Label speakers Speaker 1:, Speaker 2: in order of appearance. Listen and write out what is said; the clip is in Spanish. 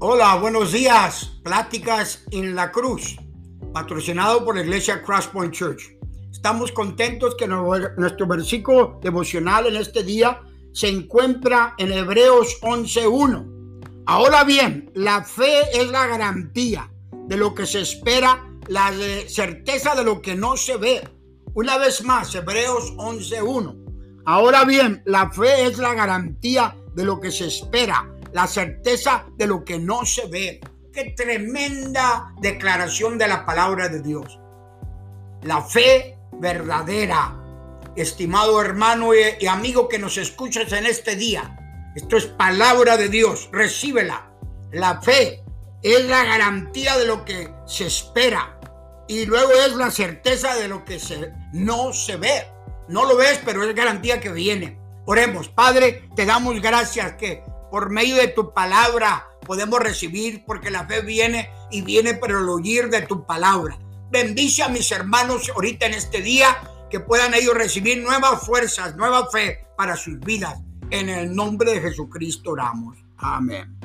Speaker 1: Hola, buenos días. Pláticas en la Cruz, patrocinado por la iglesia Crosspoint Church. Estamos contentos que nuestro versículo devocional en este día se encuentra en Hebreos 11.1. Ahora bien, la fe es la garantía de lo que se espera, la certeza de lo que no se ve. Una vez más, Hebreos 11.1. Ahora bien, la fe es la garantía de lo que se espera la certeza de lo que no se ve. Qué tremenda declaración de la palabra de Dios. La fe verdadera, estimado hermano y, amigo que nos escuchas en este día. Esto es palabra de Dios, recíbela. La fe es la garantía de lo que se espera y luego es la certeza de lo que se, no se ve. No lo ves, pero es garantía que viene. Oremos, Padre, te damos gracias que por medio de tu palabra podemos recibir, porque la fe viene y viene por el oír de tu palabra. Bendice a mis hermanos ahorita en este día, que puedan ellos recibir nuevas fuerzas, nueva fe para sus vidas. En el nombre de Jesucristo oramos. Amén.